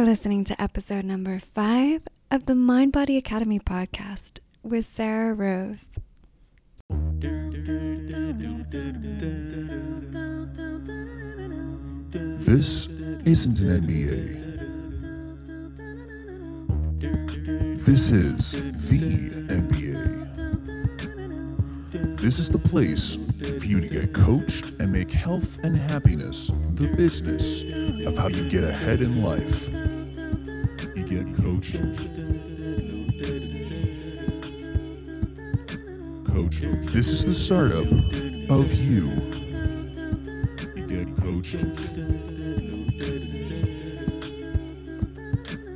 are listening to episode number five of the Mind Body Academy podcast with Sarah Rose. This isn't an MBA. This is the MBA. This is the place for you to get coached and make health and happiness the business of how you get ahead in life. Get coached. Coached. This is the startup of you. You get coached.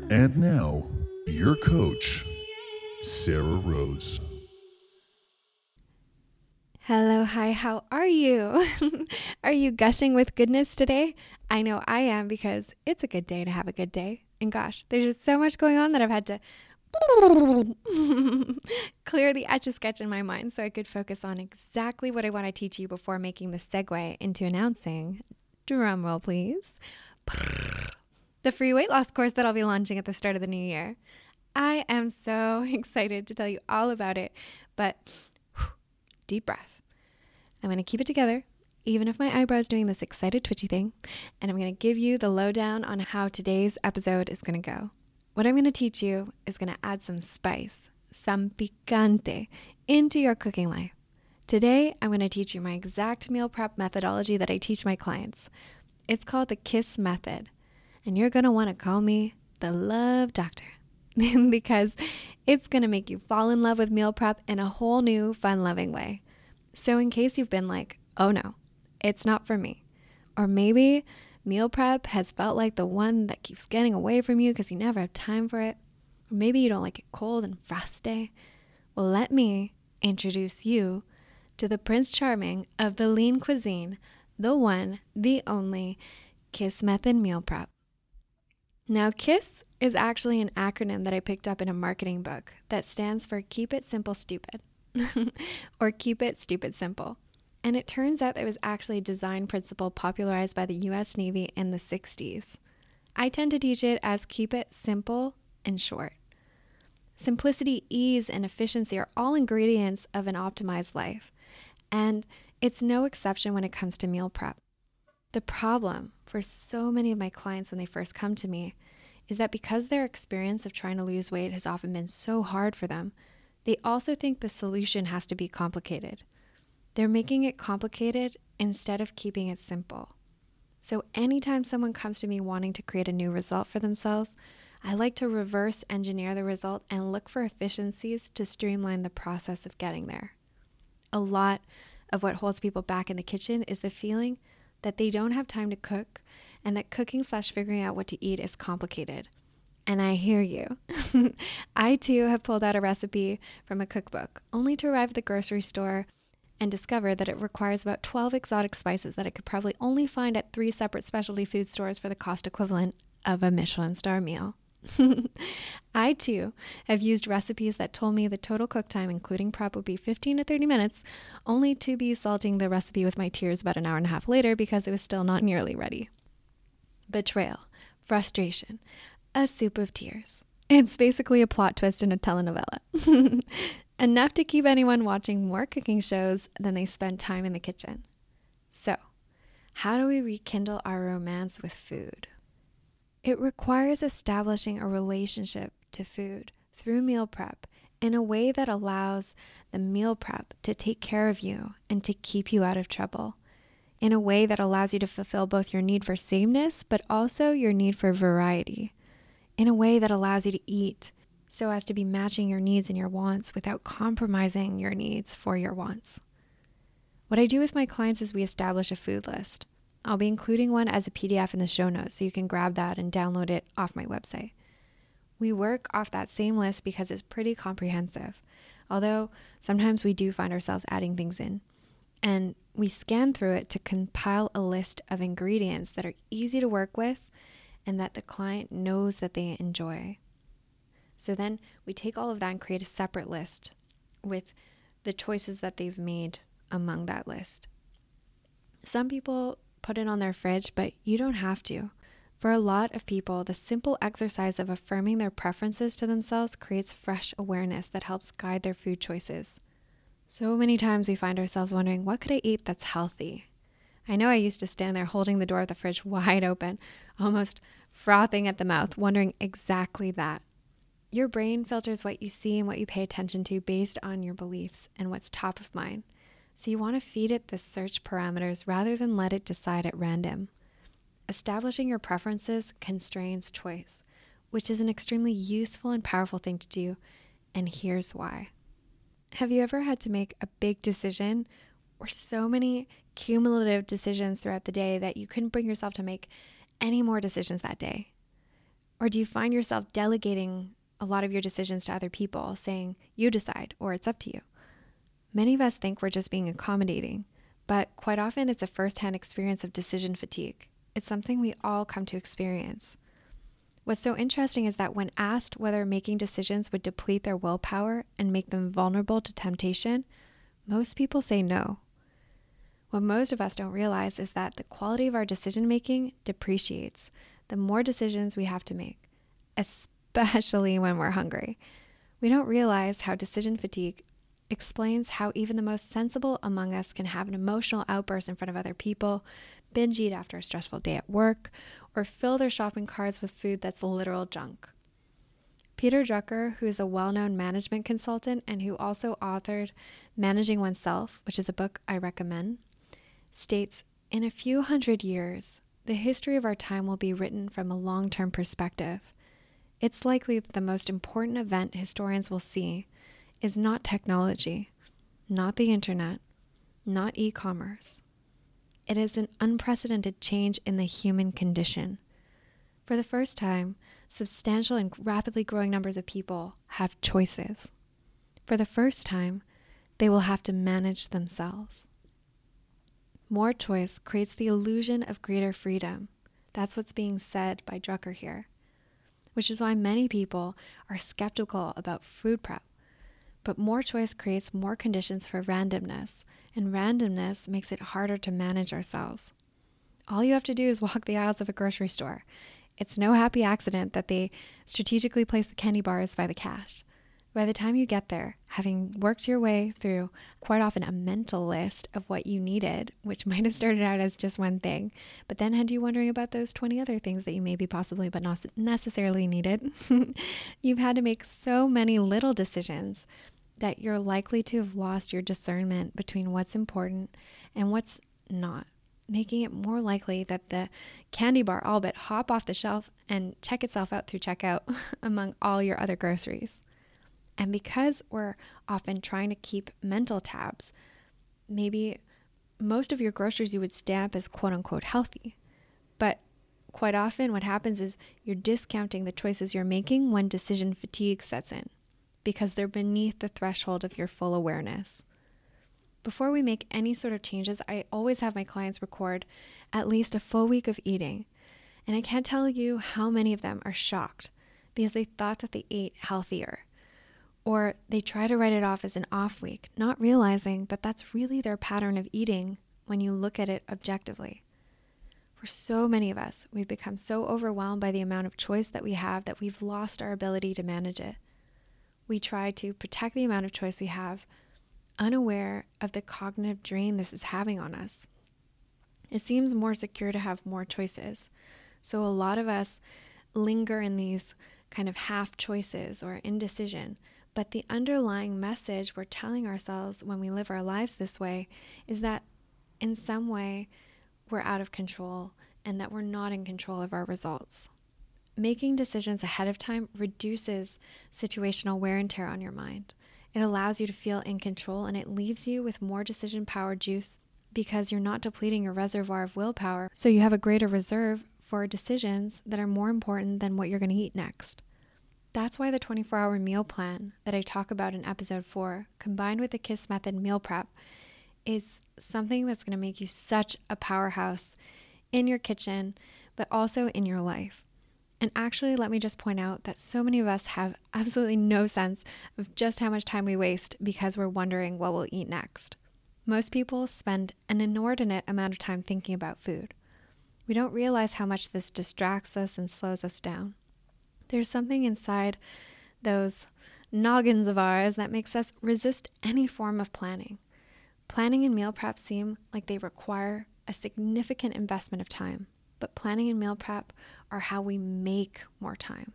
And now, your coach, Sarah Rose. Hello, hi, how are you? are you gushing with goodness today? I know I am because it's a good day to have a good day. And gosh, there's just so much going on that I've had to clear the etch a sketch in my mind so I could focus on exactly what I want to teach you before making the segue into announcing, drum roll please, the free weight loss course that I'll be launching at the start of the new year. I am so excited to tell you all about it, but deep breath. I'm going to keep it together, even if my eyebrow is doing this excited twitchy thing, and I'm going to give you the lowdown on how today's episode is going to go. What I'm going to teach you is going to add some spice, some picante, into your cooking life. Today, I'm going to teach you my exact meal prep methodology that I teach my clients. It's called the KISS method, and you're going to want to call me the Love Doctor because it's going to make you fall in love with meal prep in a whole new, fun loving way. So, in case you've been like, oh no, it's not for me, or maybe meal prep has felt like the one that keeps getting away from you because you never have time for it, or maybe you don't like it cold and frosty, well, let me introduce you to the Prince Charming of the lean cuisine, the one, the only KISS method meal prep. Now, KISS is actually an acronym that I picked up in a marketing book that stands for Keep It Simple Stupid. or keep it stupid simple. And it turns out it was actually a design principle popularized by the US Navy in the 60s. I tend to teach it as keep it simple and short. Simplicity, ease, and efficiency are all ingredients of an optimized life, and it's no exception when it comes to meal prep. The problem for so many of my clients when they first come to me is that because their experience of trying to lose weight has often been so hard for them, they also think the solution has to be complicated. They're making it complicated instead of keeping it simple. So, anytime someone comes to me wanting to create a new result for themselves, I like to reverse engineer the result and look for efficiencies to streamline the process of getting there. A lot of what holds people back in the kitchen is the feeling that they don't have time to cook and that cooking slash figuring out what to eat is complicated. And I hear you. I too have pulled out a recipe from a cookbook, only to arrive at the grocery store and discover that it requires about 12 exotic spices that I could probably only find at three separate specialty food stores for the cost equivalent of a Michelin star meal. I too have used recipes that told me the total cook time, including prep, would be 15 to 30 minutes, only to be salting the recipe with my tears about an hour and a half later because it was still not nearly ready. Betrayal, frustration, a Soup of Tears. It's basically a plot twist in a telenovela. Enough to keep anyone watching more cooking shows than they spend time in the kitchen. So, how do we rekindle our romance with food? It requires establishing a relationship to food through meal prep in a way that allows the meal prep to take care of you and to keep you out of trouble. In a way that allows you to fulfill both your need for sameness, but also your need for variety in a way that allows you to eat so as to be matching your needs and your wants without compromising your needs for your wants. What I do with my clients is we establish a food list. I'll be including one as a PDF in the show notes so you can grab that and download it off my website. We work off that same list because it's pretty comprehensive, although sometimes we do find ourselves adding things in. And we scan through it to compile a list of ingredients that are easy to work with and that the client knows that they enjoy. So then we take all of that and create a separate list with the choices that they've made among that list. Some people put it on their fridge, but you don't have to. For a lot of people, the simple exercise of affirming their preferences to themselves creates fresh awareness that helps guide their food choices. So many times we find ourselves wondering, what could I eat that's healthy? I know I used to stand there holding the door of the fridge wide open, almost frothing at the mouth, wondering exactly that. Your brain filters what you see and what you pay attention to based on your beliefs and what's top of mind. So you want to feed it the search parameters rather than let it decide at random. Establishing your preferences constrains choice, which is an extremely useful and powerful thing to do, and here's why. Have you ever had to make a big decision or so many cumulative decisions throughout the day that you couldn't bring yourself to make any more decisions that day? Or do you find yourself delegating a lot of your decisions to other people, saying, you decide, or it's up to you? Many of us think we're just being accommodating, but quite often it's a first hand experience of decision fatigue. It's something we all come to experience. What's so interesting is that when asked whether making decisions would deplete their willpower and make them vulnerable to temptation, most people say no. What most of us don't realize is that the quality of our decision making depreciates the more decisions we have to make, especially when we're hungry. We don't realize how decision fatigue explains how even the most sensible among us can have an emotional outburst in front of other people binge eat after a stressful day at work, or fill their shopping carts with food that's literal junk. Peter Drucker, who is a well known management consultant and who also authored Managing Oneself, which is a book I recommend, states In a few hundred years, the history of our time will be written from a long term perspective. It's likely that the most important event historians will see is not technology, not the internet, not e commerce, it is an unprecedented change in the human condition. For the first time, substantial and rapidly growing numbers of people have choices. For the first time, they will have to manage themselves. More choice creates the illusion of greater freedom. That's what's being said by Drucker here, which is why many people are skeptical about food prep. But more choice creates more conditions for randomness and randomness makes it harder to manage ourselves. All you have to do is walk the aisles of a grocery store. It's no happy accident that they strategically place the candy bars by the cash. By the time you get there, having worked your way through quite often a mental list of what you needed, which might have started out as just one thing, but then had you wondering about those 20 other things that you maybe possibly but not necessarily needed, you've had to make so many little decisions that you're likely to have lost your discernment between what's important and what's not, making it more likely that the candy bar all but hop off the shelf and check itself out through checkout among all your other groceries. And because we're often trying to keep mental tabs, maybe most of your groceries you would stamp as quote unquote healthy. But quite often, what happens is you're discounting the choices you're making when decision fatigue sets in because they're beneath the threshold of your full awareness. Before we make any sort of changes, I always have my clients record at least a full week of eating. And I can't tell you how many of them are shocked because they thought that they ate healthier. Or they try to write it off as an off week, not realizing that that's really their pattern of eating when you look at it objectively. For so many of us, we've become so overwhelmed by the amount of choice that we have that we've lost our ability to manage it we try to protect the amount of choice we have, unaware of the cognitive drain this is having on us. It seems more secure to have more choices. So a lot of us linger in these kind of half choices or indecision. But the underlying message we're telling ourselves when we live our lives this way is that in some way we're out of control and that we're not in control of our results making decisions ahead of time reduces situational wear and tear on your mind. It allows you to feel in control and it leaves you with more decision power juice because you're not depleting your reservoir of willpower. So you have a greater reserve for decisions that are more important than what you're going to eat next. That's why the 24 hour meal plan that I talk about in episode 4, combined with the KISS method meal prep, is something that's going to make you such a powerhouse in your kitchen, but also in your life. And actually, let me just point out that so many of us have absolutely no sense of just how much time we waste because we're wondering what we'll eat next. Most people spend an inordinate amount of time thinking about food. We don't realize how much this distracts us and slows us down. There's something inside those noggins of ours that makes us resist any form of planning. Planning and meal prep seem like they require a significant investment of time, but planning and meal prep are how we make more time.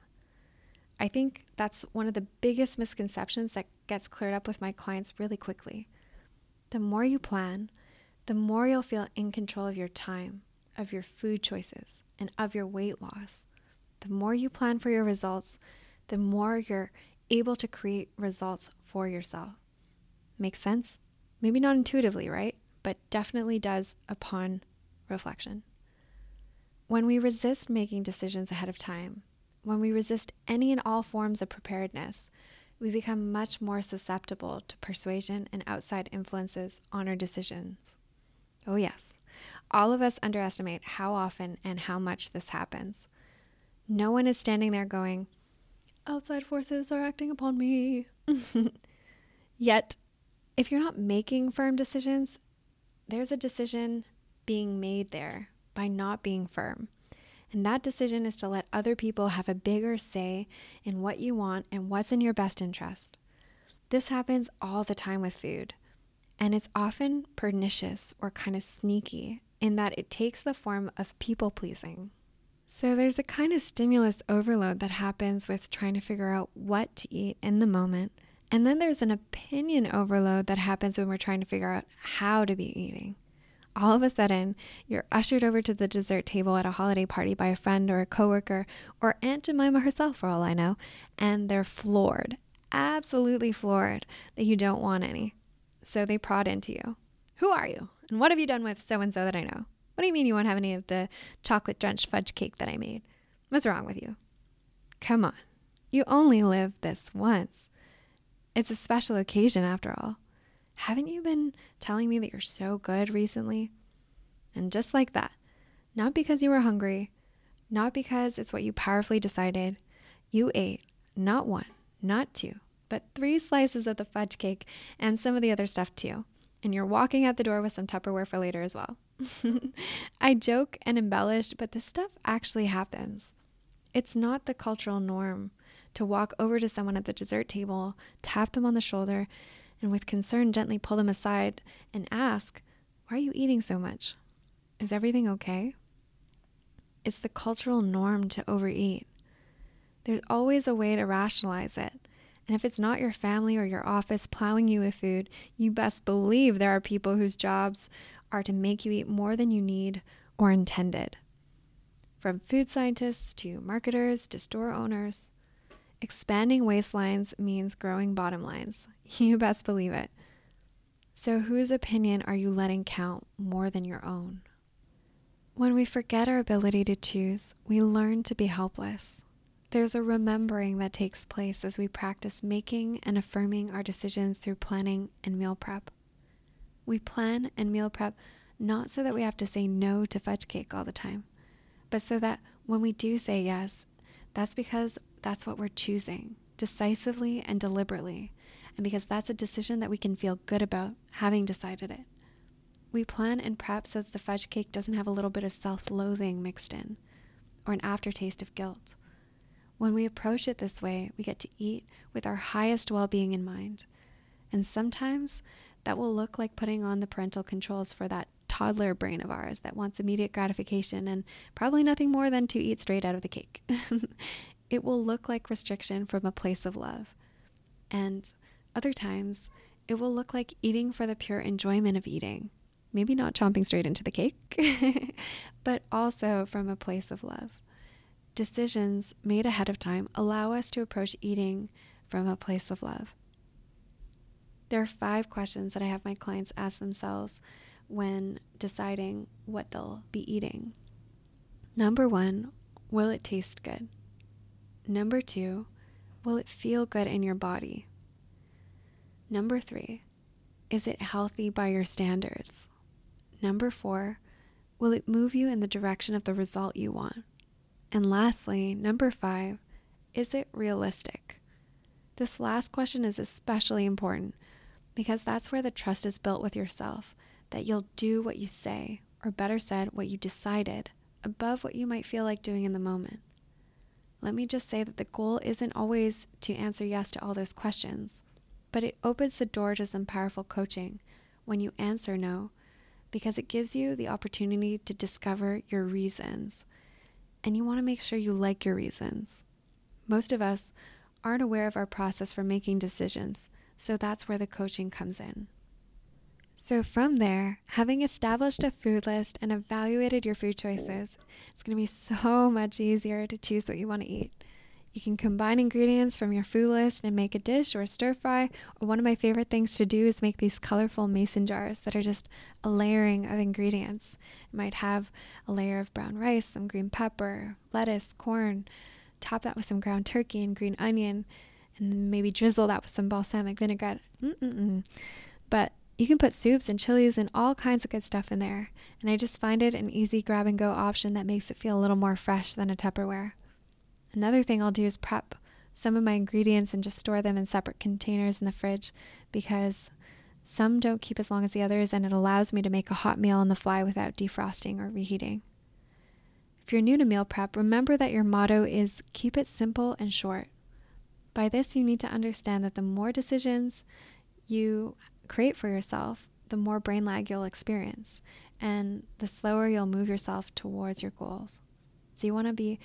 I think that's one of the biggest misconceptions that gets cleared up with my clients really quickly. The more you plan, the more you'll feel in control of your time, of your food choices, and of your weight loss. The more you plan for your results, the more you're able to create results for yourself. Makes sense? Maybe not intuitively, right? But definitely does upon reflection. When we resist making decisions ahead of time, when we resist any and all forms of preparedness, we become much more susceptible to persuasion and outside influences on our decisions. Oh, yes, all of us underestimate how often and how much this happens. No one is standing there going, outside forces are acting upon me. Yet, if you're not making firm decisions, there's a decision being made there by not being firm. And that decision is to let other people have a bigger say in what you want and what's in your best interest. This happens all the time with food. And it's often pernicious or kind of sneaky in that it takes the form of people pleasing. So there's a kind of stimulus overload that happens with trying to figure out what to eat in the moment. And then there's an opinion overload that happens when we're trying to figure out how to be eating all of a sudden you're ushered over to the dessert table at a holiday party by a friend or a coworker or Aunt Jemima herself, for all I know, and they're floored, absolutely floored that you don't want any. So they prod into you. Who are you? And what have you done with so and so that I know? What do you mean you won't have any of the chocolate drenched fudge cake that I made? What's wrong with you? Come on. You only live this once. It's a special occasion after all. Haven't you been telling me that you're so good recently? And just like that, not because you were hungry, not because it's what you powerfully decided, you ate not one, not two, but three slices of the fudge cake and some of the other stuff too. And you're walking out the door with some Tupperware for later as well. I joke and embellish, but this stuff actually happens. It's not the cultural norm to walk over to someone at the dessert table, tap them on the shoulder, and with concern gently pull them aside and ask, Why are you eating so much? Is everything okay? It's the cultural norm to overeat. There's always a way to rationalize it. And if it's not your family or your office plowing you with food, you best believe there are people whose jobs are to make you eat more than you need or intended. From food scientists to marketers to store owners, expanding waistlines means growing bottom lines. You best believe it. So, whose opinion are you letting count more than your own? When we forget our ability to choose, we learn to be helpless. There's a remembering that takes place as we practice making and affirming our decisions through planning and meal prep. We plan and meal prep not so that we have to say no to fudge cake all the time, but so that when we do say yes, that's because that's what we're choosing decisively and deliberately, and because that's a decision that we can feel good about having decided it. We plan and prep so that the fudge cake doesn't have a little bit of self loathing mixed in or an aftertaste of guilt. When we approach it this way, we get to eat with our highest well being in mind. And sometimes that will look like putting on the parental controls for that toddler brain of ours that wants immediate gratification and probably nothing more than to eat straight out of the cake. it will look like restriction from a place of love. And other times, it will look like eating for the pure enjoyment of eating. Maybe not chomping straight into the cake, but also from a place of love. Decisions made ahead of time allow us to approach eating from a place of love. There are five questions that I have my clients ask themselves when deciding what they'll be eating. Number one, will it taste good? Number two, will it feel good in your body? Number three, is it healthy by your standards? Number four, will it move you in the direction of the result you want? And lastly, number five, is it realistic? This last question is especially important because that's where the trust is built with yourself that you'll do what you say, or better said, what you decided above what you might feel like doing in the moment. Let me just say that the goal isn't always to answer yes to all those questions, but it opens the door to some powerful coaching when you answer no, because it gives you the opportunity to discover your reasons. And you want to make sure you like your reasons. Most of us aren't aware of our process for making decisions, so that's where the coaching comes in. So, from there, having established a food list and evaluated your food choices, it's going to be so much easier to choose what you want to eat. You can combine ingredients from your food list and make a dish or a stir fry. Or one of my favorite things to do is make these colorful mason jars that are just a layering of ingredients. It might have a layer of brown rice, some green pepper, lettuce, corn, top that with some ground turkey and green onion, and maybe drizzle that with some balsamic vinaigrette. Mm-mm-mm. But you can put soups and chilies and all kinds of good stuff in there, and I just find it an easy grab and go option that makes it feel a little more fresh than a Tupperware. Another thing I'll do is prep some of my ingredients and just store them in separate containers in the fridge because some don't keep as long as the others, and it allows me to make a hot meal on the fly without defrosting or reheating. If you're new to meal prep, remember that your motto is keep it simple and short. By this, you need to understand that the more decisions you create for yourself, the more brain lag you'll experience and the slower you'll move yourself towards your goals. So, you want to be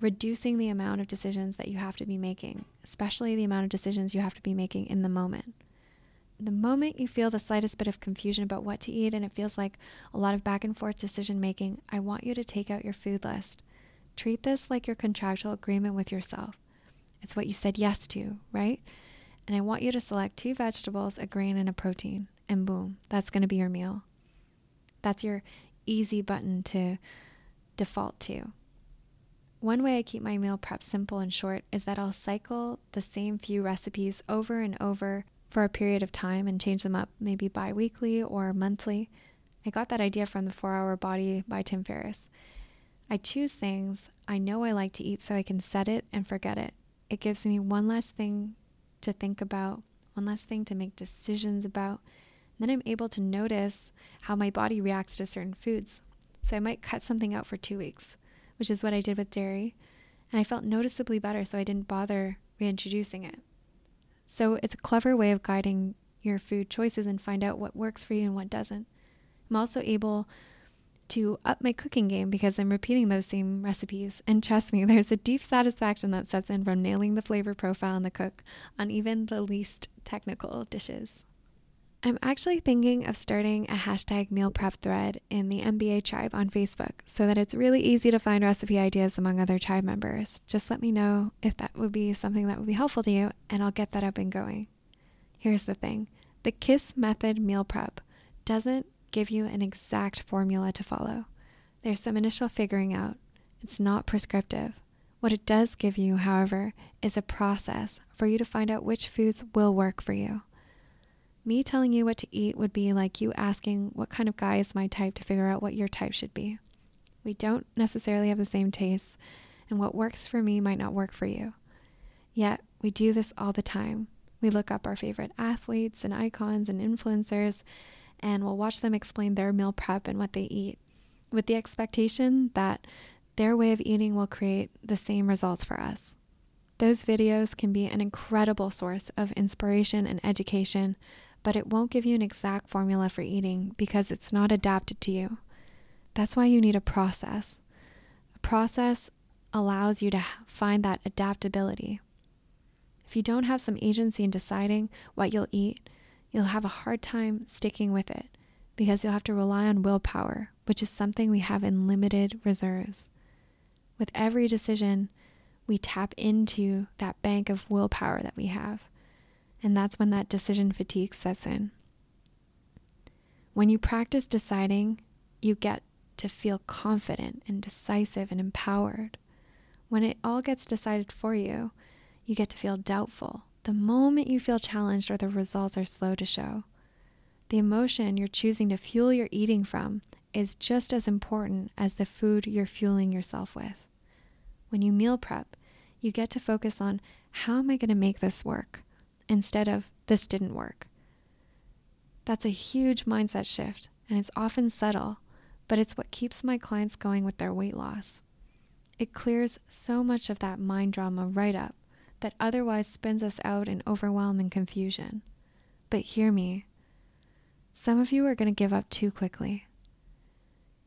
reducing the amount of decisions that you have to be making, especially the amount of decisions you have to be making in the moment. The moment you feel the slightest bit of confusion about what to eat and it feels like a lot of back and forth decision making, I want you to take out your food list. Treat this like your contractual agreement with yourself. It's what you said yes to, right? And I want you to select two vegetables, a grain, and a protein. And boom, that's going to be your meal. That's your easy button to default to. One way I keep my meal prep simple and short is that I'll cycle the same few recipes over and over for a period of time and change them up maybe bi weekly or monthly. I got that idea from The 4 Hour Body by Tim Ferriss. I choose things I know I like to eat so I can set it and forget it. It gives me one less thing to think about, one less thing to make decisions about. And then I'm able to notice how my body reacts to certain foods. So I might cut something out for two weeks, which is what I did with dairy. And I felt noticeably better, so I didn't bother reintroducing it. So it's a clever way of guiding your food choices and find out what works for you and what doesn't. I'm also able to up my cooking game because I'm repeating those same recipes. And trust me, there's a deep satisfaction that sets in from nailing the flavor profile in the cook on even the least technical dishes. I'm actually thinking of starting a hashtag meal prep thread in the MBA tribe on Facebook so that it's really easy to find recipe ideas among other tribe members. Just let me know if that would be something that would be helpful to you, and I'll get that up and going. Here's the thing the KISS method meal prep doesn't give you an exact formula to follow. There's some initial figuring out. It's not prescriptive. What it does give you, however, is a process for you to find out which foods will work for you. Me telling you what to eat would be like you asking what kind of guy is my type to figure out what your type should be. We don't necessarily have the same tastes, and what works for me might not work for you. Yet, we do this all the time. We look up our favorite athletes and icons and influencers, and we'll watch them explain their meal prep and what they eat, with the expectation that their way of eating will create the same results for us. Those videos can be an incredible source of inspiration and education, but it won't give you an exact formula for eating because it's not adapted to you. That's why you need a process. A process allows you to find that adaptability. If you don't have some agency in deciding what you'll eat, you'll have a hard time sticking with it because you'll have to rely on willpower, which is something we have in limited reserves. With every decision, we tap into that bank of willpower that we have. And that's when that decision fatigue sets in. When you practice deciding, you get to feel confident and decisive and empowered. When it all gets decided for you, you get to feel doubtful the moment you feel challenged or the results are slow to show. The emotion you're choosing to fuel your eating from is just as important as the food you're fueling yourself with. When you meal prep, you get to focus on how am I going to make this work instead of this didn't work. That's a huge mindset shift, and it's often subtle, but it's what keeps my clients going with their weight loss. It clears so much of that mind drama right up that otherwise spins us out in overwhelm and confusion. But hear me. Some of you are going to give up too quickly.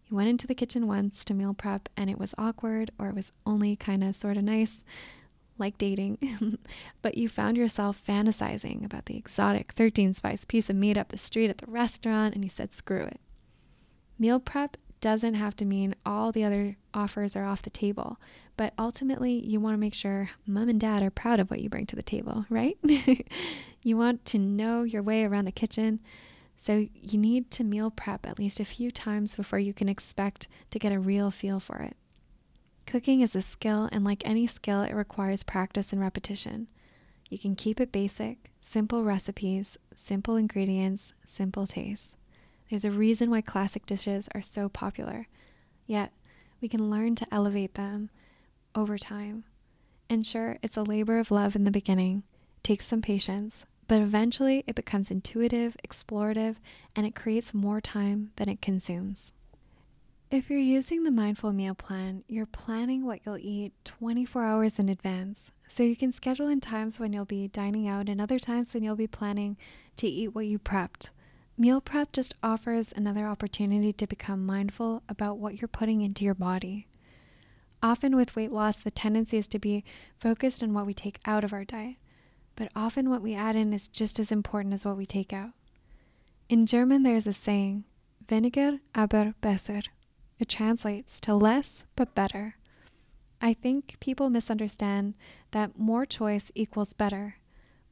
You went into the kitchen once to meal prep and it was awkward or it was only kind of sort of nice, like dating, but you found yourself fantasizing about the exotic 13 spice piece of meat up the street at the restaurant and you said, screw it. Meal prep doesn't have to mean all the other offers are off the table, but ultimately you want to make sure mom and dad are proud of what you bring to the table, right? you want to know your way around the kitchen. So you need to meal prep at least a few times before you can expect to get a real feel for it. Cooking is a skill, and like any skill, it requires practice and repetition. You can keep it basic, simple recipes, simple ingredients, simple tastes. There's a reason why classic dishes are so popular, yet we can learn to elevate them over time. And sure, it's a labor of love in the beginning, takes some patience, but eventually it becomes intuitive, explorative, and it creates more time than it consumes. If you're using the mindful meal plan, you're planning what you'll eat 24 hours in advance. So you can schedule in times when you'll be dining out and other times when you'll be planning to eat what you prepped. Meal prep just offers another opportunity to become mindful about what you're putting into your body. Often with weight loss, the tendency is to be focused on what we take out of our diet, but often what we add in is just as important as what we take out. In German, there's a saying, weniger aber besser. It translates to less but better. I think people misunderstand that more choice equals better,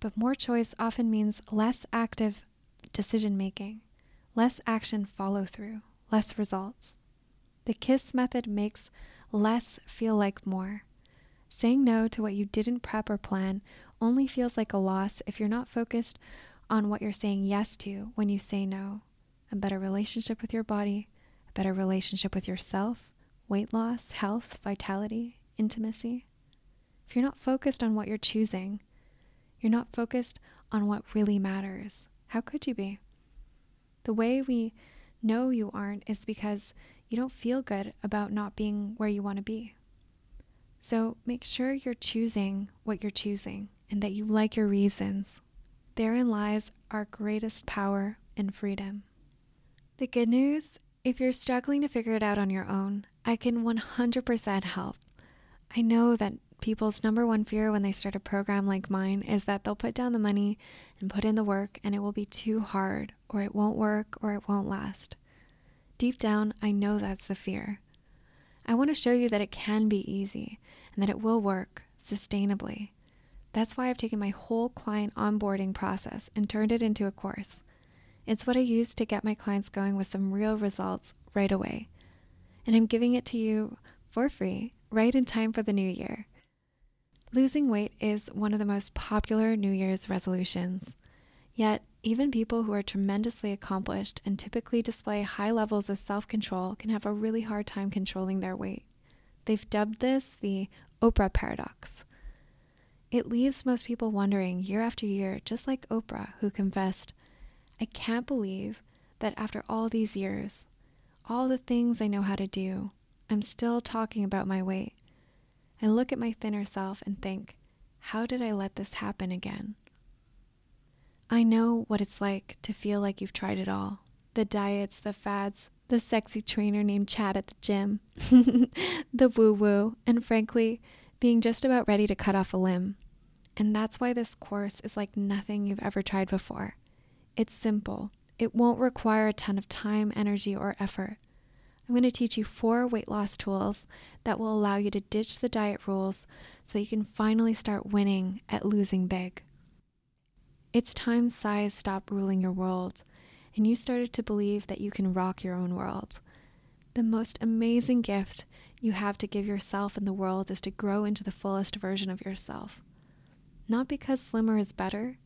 but more choice often means less active decision making, less action follow through, less results. The KISS method makes less feel like more. Saying no to what you didn't prep or plan only feels like a loss if you're not focused on what you're saying yes to when you say no. A better relationship with your body, a better relationship with yourself, weight loss, health, vitality, intimacy. If you're not focused on what you're choosing, you're not focused on what really matters. How could you be? The way we know you aren't is because you don't feel good about not being where you want to be. So make sure you're choosing what you're choosing and that you like your reasons. Therein lies our greatest power and freedom. The good news if you're struggling to figure it out on your own, I can 100% help. I know that people's number one fear when they start a program like mine is that they'll put down the money and put in the work and it will be too hard, or it won't work, or it won't last. Deep down, I know that's the fear. I want to show you that it can be easy and that it will work sustainably. That's why I've taken my whole client onboarding process and turned it into a course. It's what I use to get my clients going with some real results right away. And I'm giving it to you for free right in time for the new year. Losing weight is one of the most popular New Year's resolutions. Yet, even people who are tremendously accomplished and typically display high levels of self control can have a really hard time controlling their weight. They've dubbed this the Oprah paradox. It leaves most people wondering year after year, just like Oprah, who confessed, I can't believe that after all these years, all the things I know how to do, I'm still talking about my weight. I look at my thinner self and think, how did I let this happen again? I know what it's like to feel like you've tried it all the diets, the fads, the sexy trainer named Chad at the gym, the woo woo, and frankly, being just about ready to cut off a limb. And that's why this course is like nothing you've ever tried before. It's simple, it won't require a ton of time, energy, or effort. I'm going to teach you four weight loss tools that will allow you to ditch the diet rules so you can finally start winning at losing big. It's time size stopped ruling your world and you started to believe that you can rock your own world. The most amazing gift you have to give yourself and the world is to grow into the fullest version of yourself. Not because slimmer is better,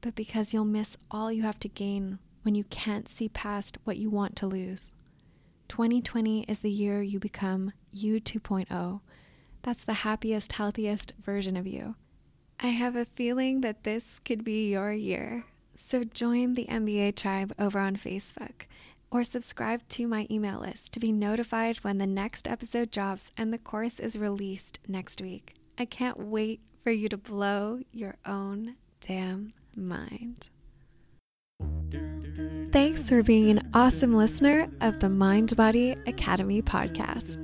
but because you'll miss all you have to gain when you can't see past what you want to lose. 2020 is the year you become you 2.0. That's the happiest, healthiest version of you. I have a feeling that this could be your year. So join the MBA tribe over on Facebook. or subscribe to my email list to be notified when the next episode drops and the course is released next week. I can't wait for you to blow your own damn mind. Thanks for being an awesome listener of the Mind Body Academy podcast.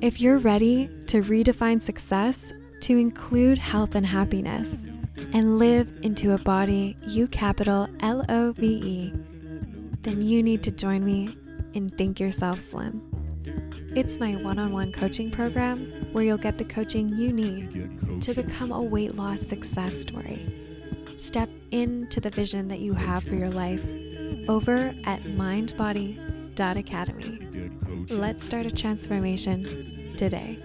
If you're ready to redefine success to include health and happiness and live into a body you capital L O V E, then you need to join me in Think Yourself Slim. It's my one on one coaching program where you'll get the coaching you need to become a weight loss success story. Step into the vision that you have for your life over at mindbody.academy. Let's start a transformation today.